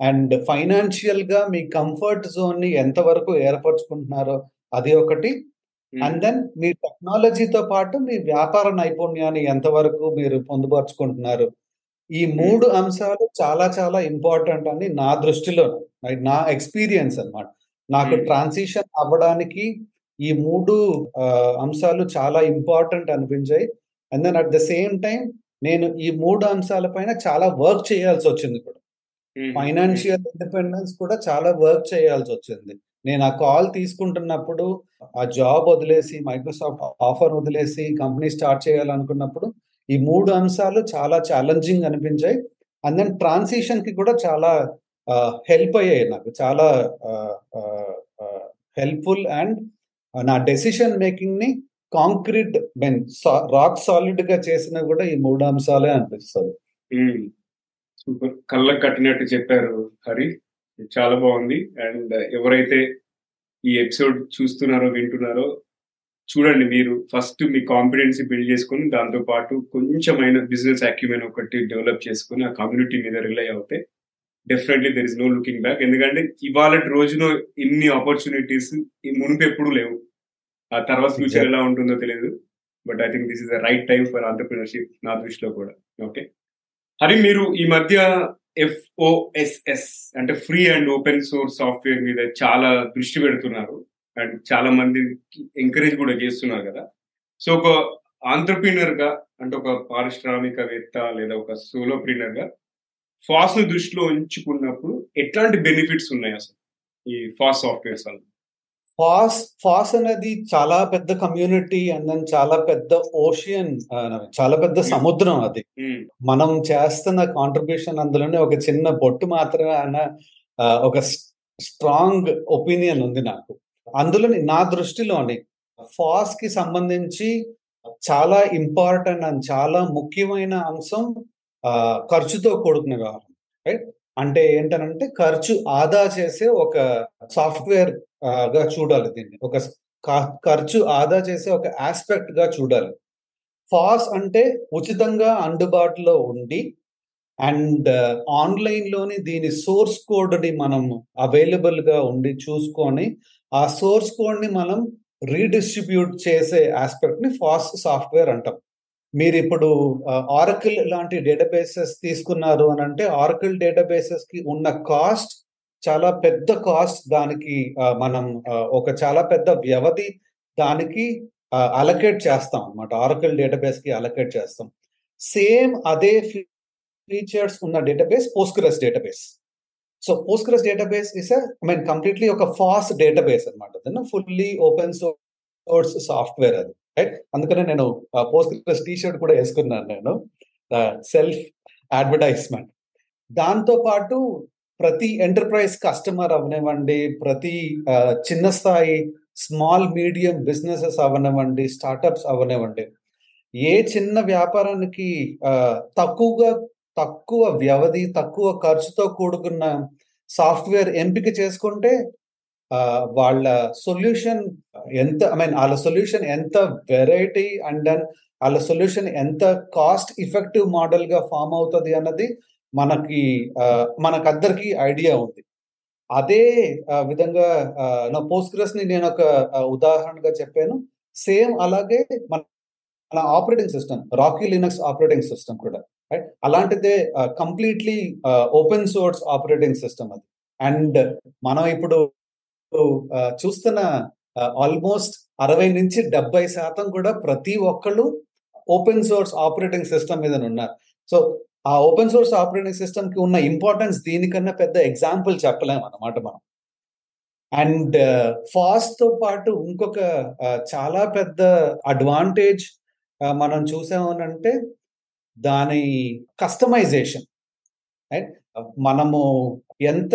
అండ్ ఫైనాన్షియల్గా మీ కంఫర్ట్ జోన్ని ఎంతవరకు ఏర్పరచుకుంటున్నారో అది ఒకటి. అండ్ దెన్ మీ టెక్నాలజీతో పాటు మీ వ్యాపార నైపుణ్యాన్ని ఎంతవరకు మీరు పొందుపరుచుకుంటున్నారు. ఈ మూడు అంశాలు చాలా చాలా ఇంపార్టెంట్ అని నా దృష్టిలో నా ఎక్స్పీరియన్స్ అనమాట నాకు ట్రాన్సిషన్ అవ్వడానికి ఈ మూడు అంశాలు చాలా ఇంపార్టెంట్ అనిపించాయి. And then at the same time నేను ఈ మూడు అంశాల పైన చాలా వర్క్ చేయాల్సి వచ్చింది కూడా. ఫైనాన్షియల్ ఇండిపెండెన్స్ కూడా చాలా వర్క్ చేయాల్సి వచ్చింది. నేను ఆ కాల్ తీసుకుంటున్నప్పుడు ఆ జాబ్ వదిలేసి మైక్రోసాఫ్ట్ ఆఫర్ వదిలేసి కంపెనీ స్టార్ట్ చేయాలనుకున్నప్పుడు ఈ మూడు అంశాలు చాలా ఛాలెంజింగ్ అనిపించాయి. అండ్ దెన్ ట్రాన్సిషన్కి కూడా చాలా హెల్ప్ అయ్యాయి నాకు. చాలా హెల్ప్ఫుల్ అండ్ నా డెసిషన్ మేకింగ్ని కాంక్రీట్ మీన్ రాక్ సాలిడ్గా చేసిన కూడా ఈ మూడు అంశాలే అనిపిస్తుంది సూపర్. కళ్ళకు కట్టినట్టు చెప్పారు హరి. చాలా బాగుంది. అండ్ ఎవరైతే ఈ ఎపిసోడ్ చూస్తున్నారో వింటున్నారో చూడండి మీరు. ఫస్ట్ మీ కాన్ఫిడెన్స్ బిల్డ్ చేసుకుని దాంతో పాటు కొంచెమైన బిజినెస్ అక్యుమెంట్ ఒకటి డెవలప్ చేసుకుని ఆ కమ్యూనిటీ మీద రిలై అవుతే definitely there is no looking back ఎందుకంటే ఇవాళ రోజున ఇన్ని ఆపర్చునిటీస్ మునుపు ఎప్పుడు లేవు. ఆ తర్వాత ఫ్యూచర్ ఎలా ఉంటుందో తెలియదు. But I think this is the right time for entrepreneurship నా దృష్టిలో కూడా. ఓకే హరి మీరు ఈ మధ్య ఎఫ్ఓఎస్ఎస్ అంటే free and open source software మీద చాలా దృష్టి పెడుతున్నారు. అండ్ చాలా మంది ఎంకరేజ్ కూడా చేస్తున్నారు కదా. సో ఒక ఆంటర్ప్రీనర్గా అంటే ఒక పారిశ్రామికవేత్త లేదా ఒక సోలోప్రీనర్గా ఫాస్ట్ను దృష్టిలో ఉంచుకున్నప్పుడు ఎట్లాంటి బెనిఫిట్స్ ఉన్నాయి అసలు ఈ ఫాస్ట్ సాఫ్ట్వేర్స్ వల్ల? ఫాస్ ఫాస్ అనేది చాలా పెద్ద కమ్యూనిటీ అండ్ దెన్ చాలా పెద్ద ఓషియన్ చాలా పెద్ద సముద్రం అది. మనం చేస్తున్న కాంట్రిబ్యూషన్ అందులోనే ఒక చిన్న బొట్టు మాత్రమే అన్న ఒక స్ట్రాంగ్ ఒపీనియన్ ఉంది నాకు. అందులోని నా దృష్టిలోని ఫాస్కి సంబంధించి చాలా ఇంపార్టెంట్ అండ్ చాలా ముఖ్యమైన అంశం ఖర్చుతో కూడుకున్న వ్యవహారం. రైట్? అంటే ఏంటనంటే ఖర్చు ఆదా చేసే ఒక సాఫ్ట్వేర్ గా చూడాలి దీన్ని. ఒక ఖర్చు ఆదా చేసే ఒక ఆస్పెక్ట్గా చూడాలి. ఫాస్ అంటే ఉచితంగా అందుబాటులో ఉండి అండ్ ఆన్లైన్లోని uh, దీని సోర్స్ కోడ్ని మనం అవైలబుల్గా ఉండి చూసుకొని ఆ సోర్స్ కోడ్ని మనం రీడిస్ట్రిబ్యూట్ చేసే ఆస్పెక్ట్ని ఫాస్ట్ సాఫ్ట్వేర్ అంటాం. మీరు ఇప్పుడు ఆరకిల్ uh, లాంటి డేటాబేసెస్ తీసుకున్నారు అని అంటే ఆరకిల్ డేటాబేసెస్కి ఉన్న కాస్ట్ చాలా పెద్ద కాస్ట్ దానికి మనం ఒక చాలా పెద్ద వ్యవధి దానికి అలకేట్ చేస్తాం అనమాట ఆరకల్ డేటాబేస్కి అలకేట్ చేస్తాం. సేమ్ అదే ఫీచర్స్ ఉన్న database Postgres database so Postgres database is I mean completely ఒక ఫాస్ట్ డేటాబేస్ అనమాట ఫుల్లీ ఓపెన్ సోర్స్ సాఫ్ట్వేర్ అది రైట్ అందుకనే నేను పోస్క్రస్ టీ షర్ట్ కూడా వేసుకున్నాను నేను. సెల్ఫ్ అడ్వర్టైజ్మెంట్ దాంతో పాటు ప్రతి ఎంటర్ప్రైజ్ కస్టమర్ అవనివ్వండి ప్రతి చిన్న స్థాయి స్మాల్ మీడియం బిజినెసెస్ అవనివ్వండి స్టార్టప్స్ అవనివ్వండి ఏ చిన్న వ్యాపారానికి తక్కువగా తక్కువ వ్యవధి తక్కువ ఖర్చుతో కూడుకున్న సాఫ్ట్వేర్ ఎంపిక చేసుకుంటే వాళ్ళ సొల్యూషన్ ఎంత ఐ మీన్ వాళ్ళ సొల్యూషన్ ఎంత వెరైటీ అండ్ దెన్ వాళ్ళ సొల్యూషన్ ఎంత కాస్ట్ ఎఫెక్టివ్ మోడల్గా ఫామ్ అవుతుంది అన్నది మనకి మనకందరికీ ఐడియా ఉంది. అదే విధంగా నా పోస్ట్గ్రెస్ని నేను ఒక ఉదాహరణగా చెప్పాను. సేమ్ అలాగే మన మన operating system Rocky Linux operating system కూడా రైట్? అలాంటిదే completely open source operating system అది. అండ్ మనం ఇప్పుడు చూస్తున్న ఆల్మోస్ట్ అరవై నుంచి డెబ్బై శాతం కూడా ప్రతి ఒక్కళ్ళు ఓపెన్ సోర్స్ ఆపరేటింగ్ సిస్టమ్ మీద ఉన్నారు సో ఆ ఓపెన్ సోర్స్ ఆపరేటింగ్ సిస్టమ్కి ఉన్న ఇంపార్టెన్స్ దీనికన్నా పెద్ద ఎగ్జాంపుల్ చెప్పలేము అన్నమాట మనం. అండ్ ఫాస్ట్తో పాటు ఇంకొక చాలా పెద్ద అడ్వాంటేజ్ మనం చూసామనంటే దాని కస్టమైజేషన్. రైట్? మనము ఎంత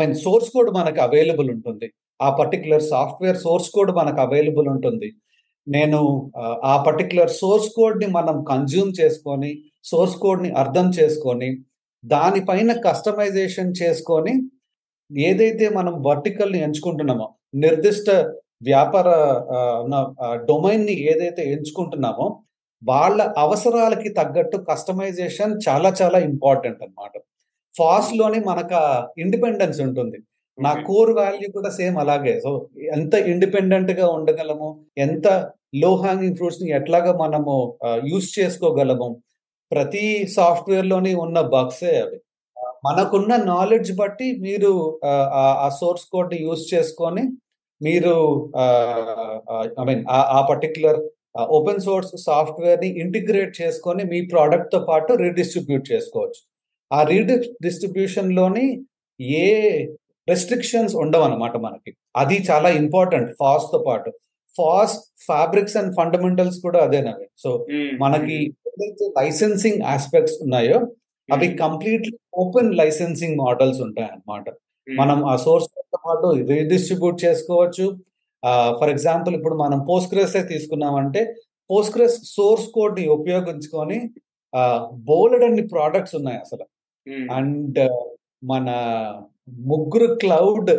మీన్ సోర్స్ కోడ్ మనకు అవైలబుల్ ఉంటుంది. ఆ పర్టికులర్ సాఫ్ట్వేర్ సోర్స్ కోడ్ మనకు అవైలబుల్ ఉంటుంది. నేను ఆ పర్టికులర్ సోర్స్ కోడ్ని మనం కన్జ్యూమ్ చేసుకొని సోర్స్ కోడ్ని అర్థం చేసుకొని దానిపైన కస్టమైజేషన్ చేసుకొని ఏదైతే మనం వర్టికల్ని ఎంచుకుంటున్నామో నిర్దిష్ట వ్యాపార డొమైన్ని ఏదైతే ఎంచుకుంటున్నామో వాళ్ళ అవసరాలకి తగ్గట్టు కస్టమైజేషన్ చాలా చాలా ఇంపార్టెంట్ అనమాట ఫాస్ట్లోని మనకు ఇండిపెండెన్స్ ఉంటుంది. నా కోర్ వాల్యూ కూడా సేమ్ అలాగే. సో ఎంత ఇండిపెండెంట్గా ఉండగలము ఎంత లో హ్యాంగింగ్ ఫ్రూట్స్ని ఎట్లాగా మనము యూస్ చేసుకోగలము ప్రతి సాఫ్ట్వేర్లోని ఉన్న బగ్సే అవి. మనకున్న నాలెడ్జ్ బట్టి మీరు ఆ సోర్స్ కోడ్ని యూస్ చేసుకొని మీరు ఐ మీన్ ఆ పర్టికులర్ ఓపెన్ సోర్స్ సాఫ్ట్వేర్ని ఇంటిగ్రేట్ చేసుకొని మీ ప్రోడక్ట్తో పాటు రీడిస్ట్రిబ్యూట్ చేసుకోవచ్చు. ఆ రీడిస్ట్రిబ్యూషన్లోని ఏ రెస్ట్రిక్షన్స్ ఉండవు అనమాట మనకి. అది చాలా ఇంపార్టెంట్ ఫాస్ట్తో పాటు. ఫాస్ట్ ఫ్యాబ్రిక్స్ అండ్ ఫండమెంటల్స్ కూడా అదేనవి సో మనకి ఏదైతే లైసెన్సింగ్ ఆస్పెక్ట్స్ ఉన్నాయో అవి కంప్లీట్లీ ఓపెన్ లైసెన్సింగ్ మోడల్స్ ఉంటాయి అన్నమాట మనం ఆ సోర్స్తో పాటు రీడిస్ట్రిబ్యూట్ చేసుకోవచ్చు. ఫర్ ఎగ్జాంపుల్ ఇప్పుడు మనం పోస్ట్గ్రెస్ తీసుకున్నామంటే పోస్ట్గ్రెస్ సోర్స్ కోడ్ని ఉపయోగించుకొని బోలెడ్ అన్ని ప్రోడక్ట్స్ ఉన్నాయి అసలు. అండ్ మన ముగ్గురు క్లౌడ్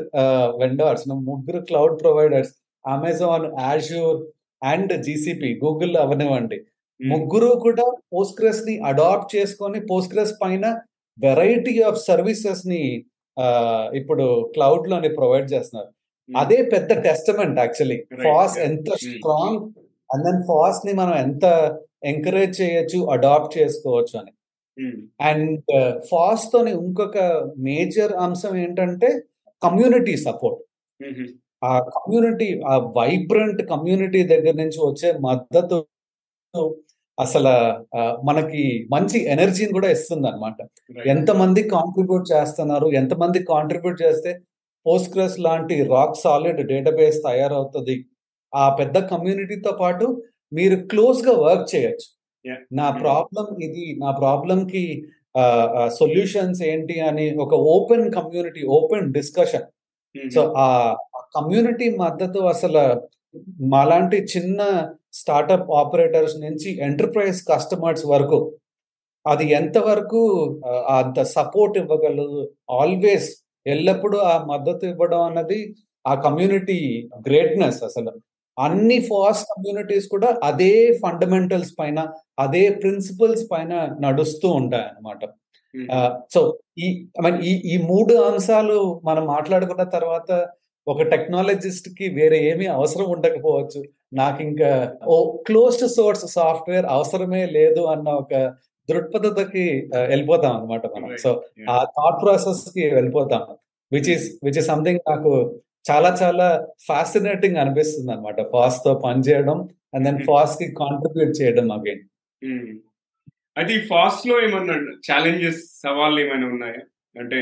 వెండర్స్ ముగ్గురు cloud providers Amazon Azure and GCP Google అవనివ్వండి. ముగ్గురు కూడా పోస్ట్గ్రెస్ని అడాప్ట్ చేసుకొని పోస్ట్గ్రెస్ పైన వెరైటీ ఆఫ్ సర్వీసెస్ని ఇప్పుడు క్లౌడ్లోని ప్రొవైడ్ చేస్తున్నారు అదే పెద్ద టెస్టమెంట్ యాక్చువల్లీ ఫాస్ట్ ఎంత స్ట్రాంగ్ అండ్ దెన్ ఫాస్ట్ని మనం ఎంత ఎంకరేజ్ చేయొచ్చు అడాప్ట్ చేసుకోవచ్చు అని. అండ్ ఫాస్ట్ తోని ఇంకొక మేజర్ అంశం ఏంటంటే కమ్యూనిటీ సపోర్ట్ ఆ కమ్యూనిటీ ఆ వైబ్రెంట్ కమ్యూనిటీ దగ్గర నుంచి వచ్చే మద్దతు అసలు మనకి మంచి ఎనర్జీని కూడా ఇస్తుంది అనమాట ఎంతమంది కాంట్రిబ్యూట్ చేస్తున్నారు ఎంతమంది కాంట్రిబ్యూట్ చేస్తే పోస్ట్గ్రెస్ లాంటి రాక్ సాలిడ్ డేటాబేస్ తయారవుతుంది. ఆ పెద్ద కమ్యూనిటీతో పాటు మీరు క్లోజ్గా వర్క్ చేయొచ్చు. నా ప్రాబ్లం ఇది నా ప్రాబ్లం కి సొల్యూషన్స్ ఏంటి అని ఒక open community open discussion so ఆ కమ్యూనిటీ మద్దతు అసలు మాలాంటి చిన్న స్టార్టప్ ఆపరేటర్స్ నుంచి ఎంటర్ప్రైజ్ కస్టమర్స్ వరకు అది ఎంతవరకు అంత సపోర్ట్ ఇవ్వగలదు? ఆల్వేస్ ఎల్లప్పుడూ ఆ మద్దతు ఇవ్వడం అన్నది ఆ కమ్యూనిటీ గ్రేట్నెస్ అసలు. అన్ని ఫాస్ట్ కమ్యూనిటీస్ కూడా అదే ఫండమెంటల్స్ పైన అదే ప్రిన్సిపల్స్ పైన నడుస్తూ ఉంటాయి అన్నమాట సో ఈ ఈ ఈ మూడు అంశాలు మనం మాట్లాడుకున్న తర్వాత ఒక టెక్నాలజిస్ట్కి వేరే ఏమీ అవసరం ఉండకపోవచ్చు. నాకు ఇంకా ఓ క్లోజ్డ్ సోర్స్ సాఫ్ట్వేర్ అవసరమే లేదు అన్న ఒక దృక్పథతకి వెళ్ళిపోతాం అనమాట మనం. సో ఆ థాట్ ప్రాసెస్కి వెళ్ళిపోతాం. Which is which is something నాకు చాలా చాలా ఫ్యాసినేటింగ్ అనిపిస్తుంది అనమాట ఫాస్ట్తో పనిచేయడం అండ్ దెన్ ఫాస్ట్కి కాంట్రిబ్యూట్ చేయడం అగైన్. అది ఫాస్ట్లో ఏమన్నా ఛాలెంజెస్ సవాళ్ళు ఏమైనా ఉన్నాయా? అంటే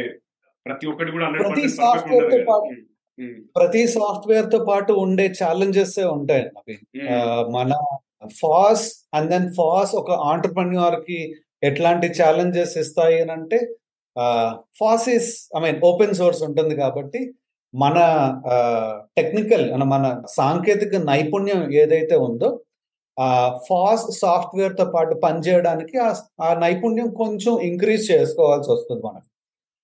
ప్రతి ఒక్కటి కూడా ప్రతి సాఫ్ట్వేర్తో పాటు ప్రతి సాఫ్ట్వేర్తో పాటు ఉండే ఛాలెంజెస్ ఉంటాయి అవి. మన ఫాస్ అండ్ దెన్ ఫాస్ ఒక ఆంటర్ప్రెన్యూర్కి ఎట్లాంటి ఛాలెంజెస్ ఇస్తాయి అని అంటే FOSS is I mean open source ఉంటుంది కాబట్టి మన టెక్నికల్ మన సాంకేతిక నైపుణ్యం ఏదైతే ఉందో ఆ ఫాస్ట్ సాఫ్ట్వేర్తో పాటు పనిచేయడానికి ఆ నైపుణ్యం కొంచెం ఇంక్రీజ్ చేసుకోవాల్సి వస్తుంది మనకు.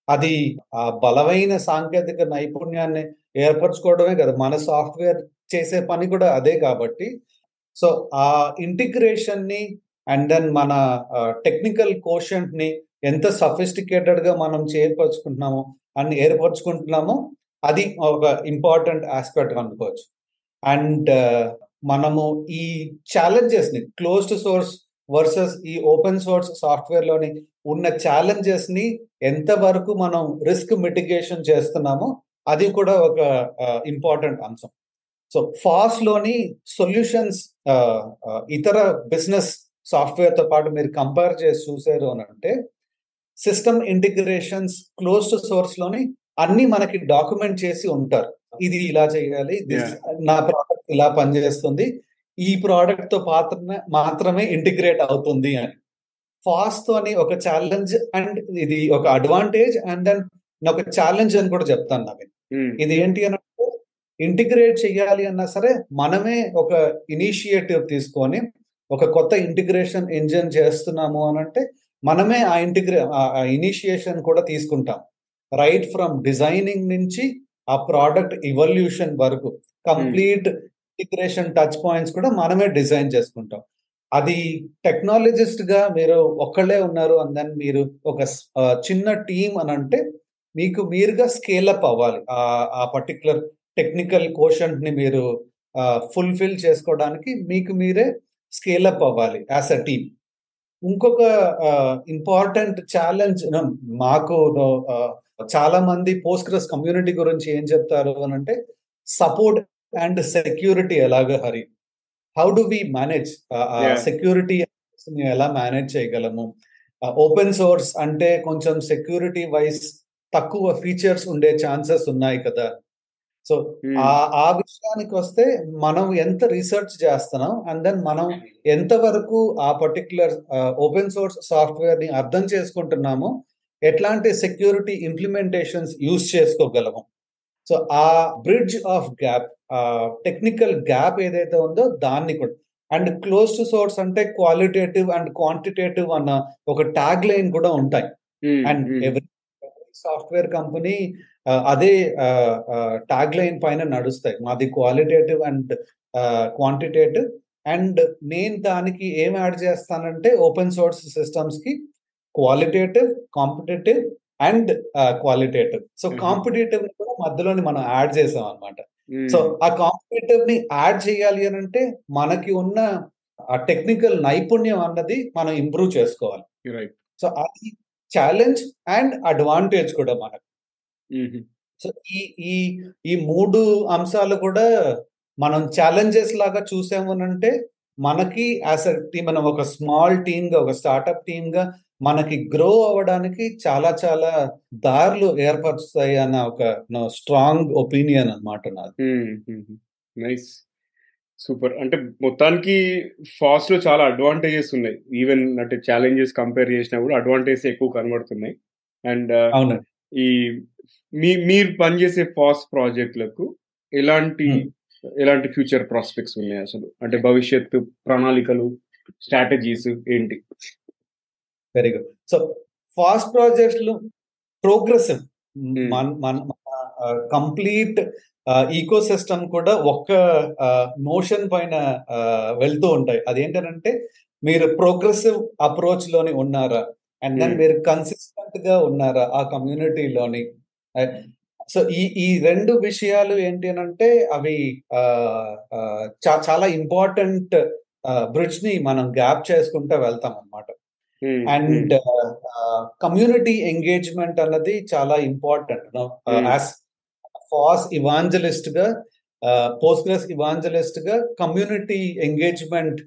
అది ఆ బలమైన సాంకేతిక నైపుణ్యాన్ని ఏర్పరచుకోవడమే కదా. మన సాఫ్ట్వేర్ చేసే పని కూడా అదే కాబట్టి. సో ఆ ఇంటిగ్రేషన్ని అండ్ దెన్ మన టెక్నికల్ కోషంట్ని ఎంత సఫిస్టికేటెడ్గా మనం చేర్పరచుకుంటున్నామో అని ఏర్పరచుకుంటున్నామో అది ఒక ఇంపార్టెంట్ ఆస్పెక్ట్ అనుకోవచ్చు. అండ్ మనము ఈ ఛాలెంజెస్ని క్లోజ్డ్ సోర్స్ వర్సెస్ ఈ ఓపెన్ సోర్స్ సాఫ్ట్వేర్లోని ఉన్న ఛాలెంజెస్ని ఎంతవరకు మనం రిస్క్ మిటిగేషన్ చేస్తున్నామో అది కూడా ఒక ఇంపార్టెంట్ అంశం. సో ఫాస్ట్లోని సొల్యూషన్స్ ఇతర బిజినెస్ సాఫ్ట్వేర్తో పాటు మీరు కంపేర్ చేసి చూసారు అని అంటే సిస్టమ్ ఇంటిగ్రేషన్స్ క్లోజ్డ్ సోర్స్లోని అన్ని మనకి డాక్యుమెంట్ చేసి ఉంటారు. ఇది ఇలా చేయాలి నా ప్రోడక్ట్ ఇలా పనిచేస్తుంది ఈ ప్రోడక్ట్తో మాత్రమే మాత్రమే ఇంటిగ్రేట్ అవుతుంది అని. ఫాస్ట్తో అని ఒక ఛాలెంజ్ అండ్ ఇది ఒక అడ్వాంటేజ్ అండ్ దెన్ ఒక ఛాలెంజ్ అని కూడా చెప్తాను నాకు ఇది ఏంటి అని అంటే ఇంటిగ్రేట్ చేయాలి అన్నా సరే మనమే ఒక ఇనిషియేటివ్ తీసుకొని ఒక కొత్త ఇంటిగ్రేషన్ ఇంజిన్ చేస్తున్నాము అని అంటే మనమే ఆ ఇంటిగ్రే ఆ ఇనిషియేషన్ కూడా తీసుకుంటాం. రైట్ ఫ్రమ్ డిజైనింగ్ నుంచి ఆ ప్రోడక్ట్ ఇవల్యూషన్ వరకు. కంప్లీట్ ఇంటిగ్రేషన్ టచ్ పాయింట్స్ కూడా మనమే డిజైన్ చేసుకుంటాం. అది టెక్నాలజిస్ట్గా మీరు ఒక్కళ్ళే ఉన్నారు అండ్ దెన్ మీరు ఒక చిన్న టీం అని అంటే మీకు మీరుగా స్కేలప్ అవ్వాలి. ఆ పర్టికులర్ టెక్నికల్ కోషంట్ని మీరు ఫుల్ఫిల్ చేసుకోవడానికి మీకు మీరే స్కేలప్ అవ్వాలి యాజ్ అ టీమ్ ఇంకొక ఇంపార్టెంట్ ఛాలెంజ్ మాకు చాలా మంది పోస్ట్గ్రెస్ కమ్యూనిటీ గురించి ఏం చెప్తారు అని అంటే సపోర్ట్ అండ్ సెక్యూరిటీ ఎలాగ Hari? How do we manage security ఎలా మేనేజ్ చేయగలము? ఓపెన్ సోర్స్ అంటే కొంచెం సెక్యూరిటీ వైజ్ తక్కువ ఫీచర్స్ ఉండే ఛాన్సెస్ ఉన్నాయి కదా. సో ఆ ఆ విషయానికి వస్తే మనం ఎంత రీసెర్చ్ చేస్తున్నాం అండ్ దెన్ మనం ఎంతవరకు ఆ పర్టికులర్ ఓపెన్ సోర్స్ సాఫ్ట్వేర్ని అర్థం చేసుకుంటున్నామో ఎట్లాంటి సెక్యూరిటీ ఇంప్లిమెంటేషన్స్ యూజ్ చేసుకోగలము? సో ఆ bridge of gap technical gap ఏదైతే ఉందో దాన్ని కూడా అండ్ క్లోజ్ టు సోర్స్ అంటే క్వాలిటేటివ్ అండ్ క్వాంటిటేటివ్ అన్న ఒక ట్యాగ్ లైన్ కూడా ఉంటాయి. అండ్ ఎవరి సాఫ్ట్వేర్ కంపెనీ అదే ట్యాగ్ లైన్ పైన నడుస్తాయి. మాది క్వాలిటేటివ్ అండ్ క్వాంటిటేటివ్. అండ్ నేను దానికి ఏం యాడ్ చేస్తానంటే open source సిస్టమ్స్కి qualitative competitive and qualitative so competitive కూడా మధ్యలోని మనం యాడ్ చేసాం అనమాట సో ఆ కాంపిటేటివ్ని యాడ్ చేయాలి అని అంటే మనకి ఉన్న ఆ టెక్నికల్ నైపుణ్యం అన్నది మనం ఇంప్రూవ్ చేసుకోవాలి. సో అది ఛాలెంజ్ అండ్ అడ్వాంటేజ్ కూడా మనకు. సో ఈ ఈ ఈ మూడు అంశాలు కూడా మనం ఛాలెంజెస్ లాగా చూసాము అంటే మనకి యాజ్ అ టీమ్ మనం ఒక స్మాల్ టీమ్గా ఒక స్టార్ట్అప్ టీమ్గా మనకి గ్రో అవ్వడానికి చాలా చాలా దారులు ఏర్పరుస్తాయి అన్న ఒక స్ట్రాంగ్ ఒపీనియన్ అనమాట నాది. నైస్ సూపర్ అంటే మొత్తానికి ఫాస్ట్లో చాలా అడ్వాంటేజెస్ ఉన్నాయి. ఈవెన్ అంటే ఛాలెంజెస్ కంపేర్ చేసినా కూడా అడ్వాంటేజెస్ ఎక్కువ కనబడుతున్నాయి. అండ్ ఈ మీ మీరు పనిచేసే ఫాస్ట్ ప్రాజెక్టులకు ఎలాంటి ఎలాంటి ఫ్యూచర్ ప్రాస్పెక్ట్స్ ఉన్నాయి అసలు? అంటే భవిష్యత్తు ప్రణాళికలు స్ట్రాటజీస్ ఏంటి? Very good. So FOSS projects progressive. మన కంప్లీట్ ఈకో సిస్టమ్ కూడా ఒక్క నోషన్ పైన వెళ్తూ ఉంటాయి. అదేంటంటే మీరు ప్రోగ్రెసివ్ అప్రోచ్లోని ఉన్నారా? అండ్ దెన్ మీరు కన్సిస్టెంట్గా ఉన్నారా ఆ కమ్యూనిటీలోని సో ఈ ఈ రెండు విషయాలు ఏంటి అని అంటే అవి చాలా ఇంపార్టెంట్ బ్రిడ్జ్ని మనం గ్యాప్ చేసుకుంటూ వెళ్తాం అనమాట అండ్ కమ్యూనిటీ ఎంగేజ్మెంట్ అన్నది చాలా ఇంపార్టెంట్ ఫాస్ ఇవాంజలిస్ట్గా పోస్ట్గ్రెస్ ఇవాంజలిస్ట్గా కమ్యూనిటీ ఎంగేజ్మెంట్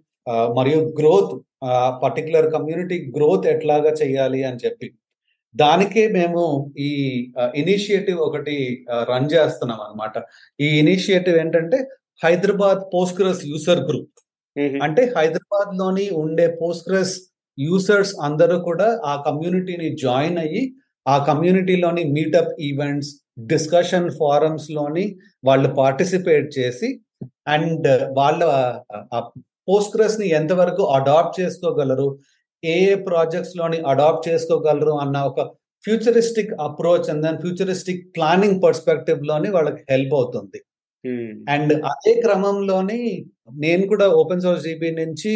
మరియు గ్రోత్ పర్టికులర్ కమ్యూనిటీ గ్రోత్ ఎట్లాగా చేయాలి అని చెప్పి. దానికే మేము ఈ ఇనిషియేటివ్ ఒకటి రన్ చేస్తున్నాం అనమాట ఈ ఇనిషియేటివ్ ఏంటంటే హైదరాబాద్ పోస్ట్గ్రెస్ యూసర్ గ్రూప్ అంటే హైదరాబాద్లోని ఉండే పోస్ట్గ్రెస్ యూసర్స్ అందరూ కూడా ఆ కమ్యూనిటీని జాయిన్ అయ్యి ఆ కమ్యూనిటీలోని మీటప్ ఈవెంట్స్ డిస్కషన్ ఫారమ్స్లోని వాళ్ళు పార్టిసిపేట్ చేసి అండ్ వాళ్ళ పోస్ట్గ్రెస్ని ఎంతవరకు అడాప్ట్ చేసుకోగలరు ఏ ఏ ప్రాజెక్ట్స్లోని అడాప్ట్ చేసుకోగలరు అన్న ఒక ఫ్యూచరిస్టిక్ అప్రోచ్ అండ్ దాని ఫ్యూచరిస్టిక్ ప్లానింగ్ పర్స్పెక్టివ్లోని వాళ్ళకి హెల్ప్ అవుతుంది. అండ్ అదే క్రమంలోని నేను కూడా ఓపెన్ సోర్స్ జీబీ నుంచి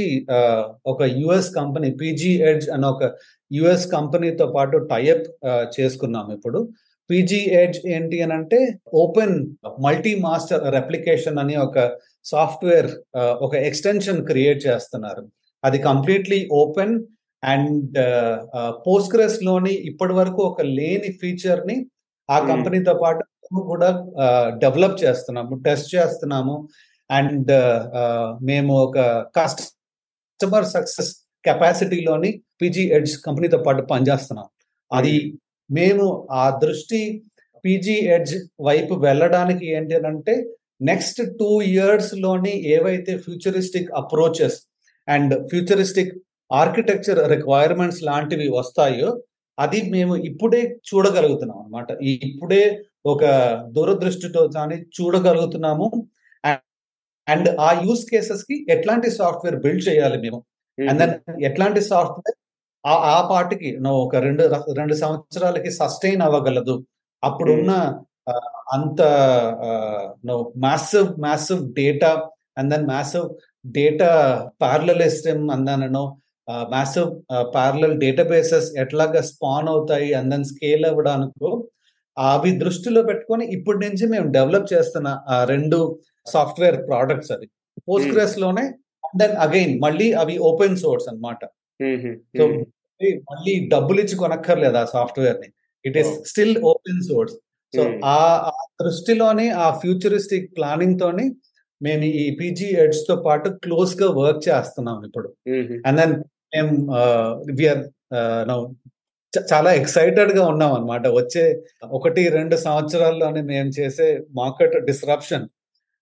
ఒక యుఎస్ కంపెనీ పీజీ ఎడ్జ్ అనే ఒక యుఎస్ కంపెనీతో పాటు టైఅప్ చేసుకున్నాం ఇప్పుడు. పీజీ ఎడ్జ్ ఏంటి అని అంటే ఓపెన్ మల్టీ మాస్టర్ రెప్లికేషన్ అని ఒక సాఫ్ట్వేర్ ఒక ఎక్స్టెన్షన్ క్రియేట్ చేస్తున్నారు. అది కంప్లీట్లీ ఓపెన్ అండ్ పోస్ట్గ్రెస్లోని ఇప్పటి వరకు ఒక లేని ఫీచర్ని ఆ కంపెనీతో పాటు కూడా డెవలప్ చేస్తున్నాము టెస్ట్ చేస్తున్నాము. అండ్ మేము ఒక కస్టమర్ సక్సెస్ కెపాసిటీలోని పీజీ ఎడ్జ్ కంపెనీతో పాటు పనిచేస్తున్నాం. అది మేము ఆ దృష్టి పీజీ ఎడ్జ్ వైపు వెళ్ళడానికి ఏంటి అంటే నెక్స్ట్ టూ ఇయర్స్లోని ఏవైతే futuristic approaches and futuristic architecture requirements లాంటివి వస్తాయో అది మేము ఇప్పుడే చూడగలుగుతున్నాం అనమాట ఇప్పుడే ఒక దూరదృష్టితో కానీ చూడగలుగుతున్నాము. అండ్ ఆ యూస్ కేసెస్కి ఎట్లాంటి సాఫ్ట్వేర్ బిల్డ్ చేయాలి మేము? అండ్ దెన్ ఎట్లాంటి సాఫ్ట్వేర్ ఆ ఆ పాటికి నువ్వు ఒక రెండు రెండు సంవత్సరాలకి సస్టైన్ అవ్వగలదు. అప్పుడున్న అంత massive massive data and then massive data parallelism and then massive parallel databases ఎట్లాగా స్పాన్ అవుతాయి అండ్ దెన్ స్కేల్ అవ్వడానికి అవి దృష్టిలో పెట్టుకొని ఇప్పటి నుంచి మేము డెవలప్ చేస్తున్న ఆ రెండు సాఫ్ట్వేర్ ప్రోడక్ట్స్ అది పోస్ట్గ్రెస్లోనే అండ్ దెన్ అగైన్ మళ్ళీ అవి ఓపెన్ సోర్స్ అన్నమాట. సో మళ్ళీ డబ్బులు ఇచ్చి కొనక్కర్లేదు ఆ సాఫ్ట్వేర్ని. It is. Still open source so. ఆ ఆ దృష్టిలోనే ఆ ఫ్యూచరిస్టిక్ ప్లానింగ్ తోని మేము ఈ పీజీ ఎడ్స్తో పాటు క్లోజ్గా వర్క్ చేస్తున్నాం ఇప్పుడు. అండ్ దెన్ మేము విఆర్ చాలా ఎక్సైటెడ్గా ఉన్నాం అనమాట వచ్చే ఒకటి రెండు సంవత్సరాల్లోనే మేము చేసే మార్కెట్ డిస్రప్షన్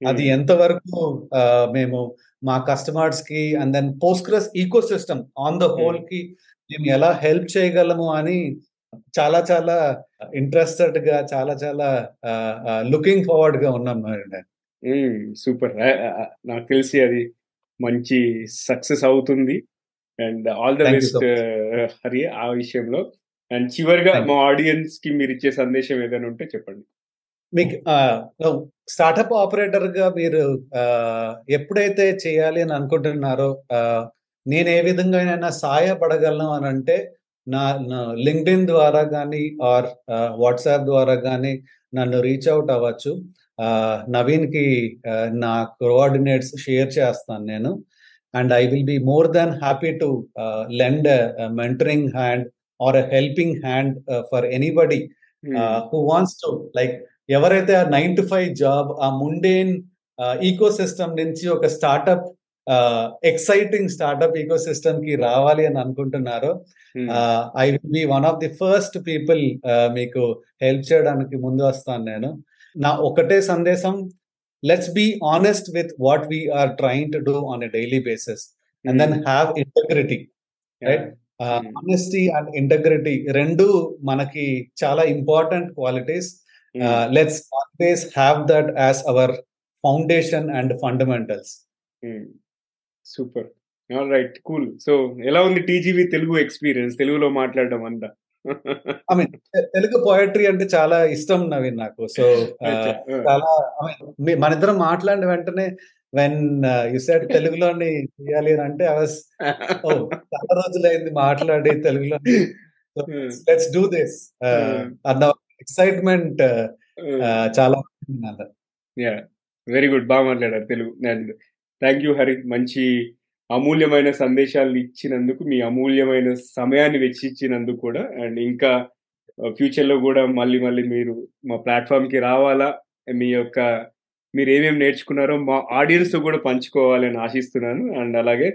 అది ఎంతవరకు మేము మా కస్టమర్స్కి and then Postgres eco system on the హోల్కి మేము ఎలా హెల్ప్ చేయగలము అని చాలా చాలా ఇంట్రెస్టెడ్గా చాలా చాలా లుకింగ్ ఫార్వర్డ్గా ఉన్నాం. సూపర్. నాకు తెలిసి అది మంచి సక్సెస్ అవుతుంది. And all the best Hari ఆ విషయంలో. అండ్ చివరిగా. మా ఆడియన్స్కి మీరు ఇచ్చే సందేశం ఏదైనా ఉంటే చెప్పండి. మీకు స్టార్టప్ ఆపరేటర్గా మీరు ఎప్పుడైతే చేయాలి అని అనుకుంటున్నారో నేను ఏ విధంగా సహాయపడగలను అని అంటే నా లింక్డ్ఇన్ ద్వారా కానీ ఆర్ వాట్సాప్ ద్వారా కానీ నన్ను రీచ్ అవుట్ అవ్వచ్చు. ఆ, నవీన్కి ఆ, నా కోఆర్డినేట్స్ షేర్ చేస్తాను నేను. And I will be more than happy to lend mentoring hand or helping hand for anybody who wants to like ఎవరైతే ఆ నైన్ టు ఫైవ్ జాబ్ ఆ ముండేన్ ఈకో సిస్టమ్ నుంచి ఒక స్టార్టప్ ఎక్సైటింగ్ స్టార్టప్ ఈకో సిస్టమ్కి రావాలి అని అనుకుంటున్నారో I will be one of the first people మీకు హెల్ప్ చేయడానికి ముందు వస్తాను నేను. నా ఒకటే సందేశం let's be honest with what we're trying to do on a daily basis and then have integrity right? Honesty and integrity రెండు మనకి చాలా important qualities let's always have that as our foundation and fundamentals super all right cool so ఎలా ఉంది TGV Telugu experience తెలుగులో మాట్లాడడం అంతా? I mean Telugu poetry అంటే చాలా ఇష్టం నవీన్ నాకు. సో చాలా మన ఇద్దరం మాట్లాడిన వెంటనే వెన్ యు సెడ్ తెలుగులోని చేయాలి అని అంటే ఐ వాస్ ఓ చాలా రోజులైంది మాట్లాడి తెలుగులో లెట్స్ డూ దిస్ అన్న ఎక్సైట్మెంట్ చాలా ఉంది నాలో. యా వెరీ గుడ్ బాగా మాట్లాడారు తెలుగు. అండ్ థ్యాంక్ యూ హరి మంచి అమూల్యమైన సందేశాలు ఇచ్చినందుకు మీ అమూల్యమైన సమయాన్ని వెచ్చించినందుకు కూడా. అండ్ ఇంకా ఫ్యూచర్లో కూడా మళ్ళీ మళ్ళీ మీరు మా ప్లాట్ఫామ్కి రావాలా మీ యొక్క మీరు ఏమేమి నేర్చుకున్నారో మా ఆడియన్స్తో కూడా పంచుకోవాలని ఆశిస్తున్నాను. అండ్ అలాగే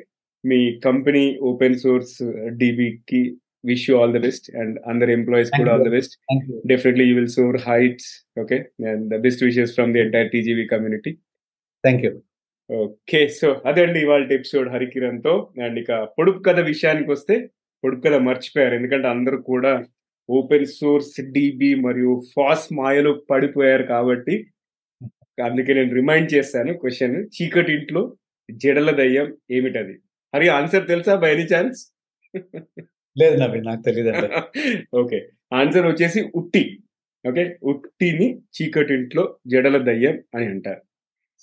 మీ company open సోర్స్కి wish you all the best. And అందరి ఎంప్లాయీస్ కూడా all the best. Definitely you will soar heights okay? And the best wishes from the entire tgv community. Thank you. Okay so అదండి ఇవాళ episode హరికిరణ్తో and ఇక పొడుపు కథ విషయానికి వస్తే పొడుపు కథ మర్చిపోయారు. ఎందుకంటే అందరూ కూడా ఓపెన్ సోర్స్ డిబి మరియు ఫాస్ మాయలో పడిపోయారు కాబట్టి అందుకే నేను రిమైండ్ చేస్తాను క్వశ్చన్ చీకటి ఇంట్లో జడల దయ్యం ఏమిటది? హరి ఆన్సర్ తెలుసా బై ఎనీ ఛాన్స్ లేదు నవీన్ నాకు తెలియదండి ఓకే ఆన్సర్ వచ్చేసి ఉట్టి. ఓకే ఉట్టిని చీకటి ఇంట్లో జడల దయ్యం అని అంటారు.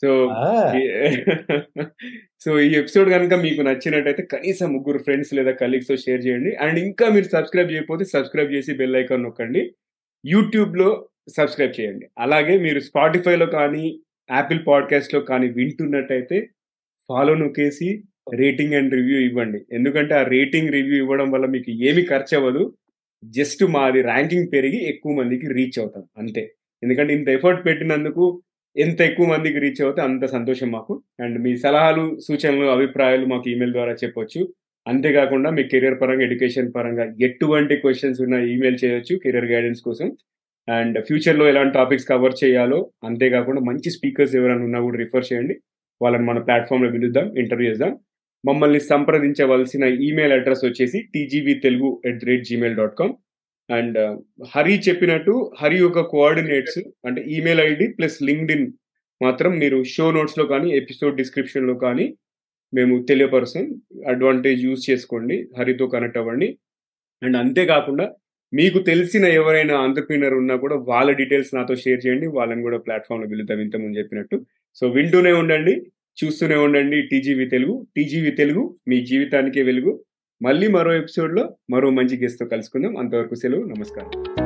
సో సో ఈ ఎపిసోడ్ కనుక మీకు నచ్చినట్టయితే కనీసం ముగ్గురు ఫ్రెండ్స్ లేదా కలీగ్స్తో షేర్ చేయండి. అండ్ ఇంకా మీరు సబ్స్క్రైబ్ చేయకపోతే సబ్స్క్రైబ్ చేసి బెల్ ఐకాన్ నొక్కండి. యూట్యూబ్లో సబ్స్క్రైబ్ చేయండి. అలాగే మీరు స్పాటిఫైలో కానీ యాపిల్ పాడ్కాస్ట్లో కానీ వింటున్నట్టయితే ఫాలో నొక్కేసి రేటింగ్ అండ్ రివ్యూ ఇవ్వండి. ఎందుకంటే ఆ రేటింగ్ రివ్యూ ఇవ్వడం వల్ల మీకు ఏమి ఖర్చు అవ్వదు జస్ట్ మాది ర్యాంకింగ్ పెరిగి ఎక్కువ మందికి రీచ్ అవుతాం. అంతే. ఎందుకంటే ఇంత ఎఫర్ట్ పెట్టినందుకు ఎంత ఎక్కువ మందికి రీచ్ అవుతే అంత సంతోషం మాకు. అండ్ మీ సలహాలు సూచనలు అభిప్రాయాలు మాకు ఈమెయిల్ ద్వారా చెప్పొచ్చు. అంతేకాకుండా మీ కెరియర్ పరంగా ఎడ్యుకేషన్ పరంగా ఎటువంటి క్వశ్చన్స్ ఉన్నా ఈమెయిల్ చేయొచ్చు కెరియర్ గైడెన్స్ కోసం. అండ్ ఫ్యూచర్లో ఎలాంటి టాపిక్స్ కవర్ చేయాలో అంతేకాకుండా మంచి స్పీకర్స్ ఎవరైనా ఉన్నా కూడా రిఫర్ చేయండి. వాళ్ళని మన ప్లాట్ఫామ్లో పిలుద్దాం ఇంటర్వ్యూ చేద్దాం. మమ్మల్ని సంప్రదించవలసిన ఈమెయిల్ అడ్రస్ వచ్చేసి TGV Telugu at the rate Gmail dot com and uh, Hari చెప్పినట్టు హరి యొక్క కోఆర్డినేట్స్ అంటే email ID plus LinkedIn మాత్రం మీరు షో నోట్స్లో కానీ ఎపిసోడ్ డిస్క్రిప్షన్లో కానీ మేము తెలియపరుస్తాం. అడ్వాంటేజ్ యూజ్ చేసుకోండి. హరితో కనెక్ట్ అవ్వండి. అండ్ అంతేకాకుండా మీకు తెలిసిన ఎవరైనా ఆంటర్ప్రీనర్ ఉన్నా కూడా వాళ్ళ డీటెయిల్స్ నాతో షేర్ చేయండి. వాళ్ళని కూడా ప్లాట్ఫామ్లో వెళుతాం ఇంతకుముందు చెప్పినట్టు. సో వింటూనే ఉండండి. చూస్తూనే ఉండండి. టీజీవీ తెలుగు టీజీవీ తెలుగు మీ జీవితానికే వెలుగు. మళ్ళీ మరో ఎపిసోడ్లో మరో మంచి గెస్ట్తో కలుసుకుందాం. అంతవరకు సెలవు. నమస్కారం.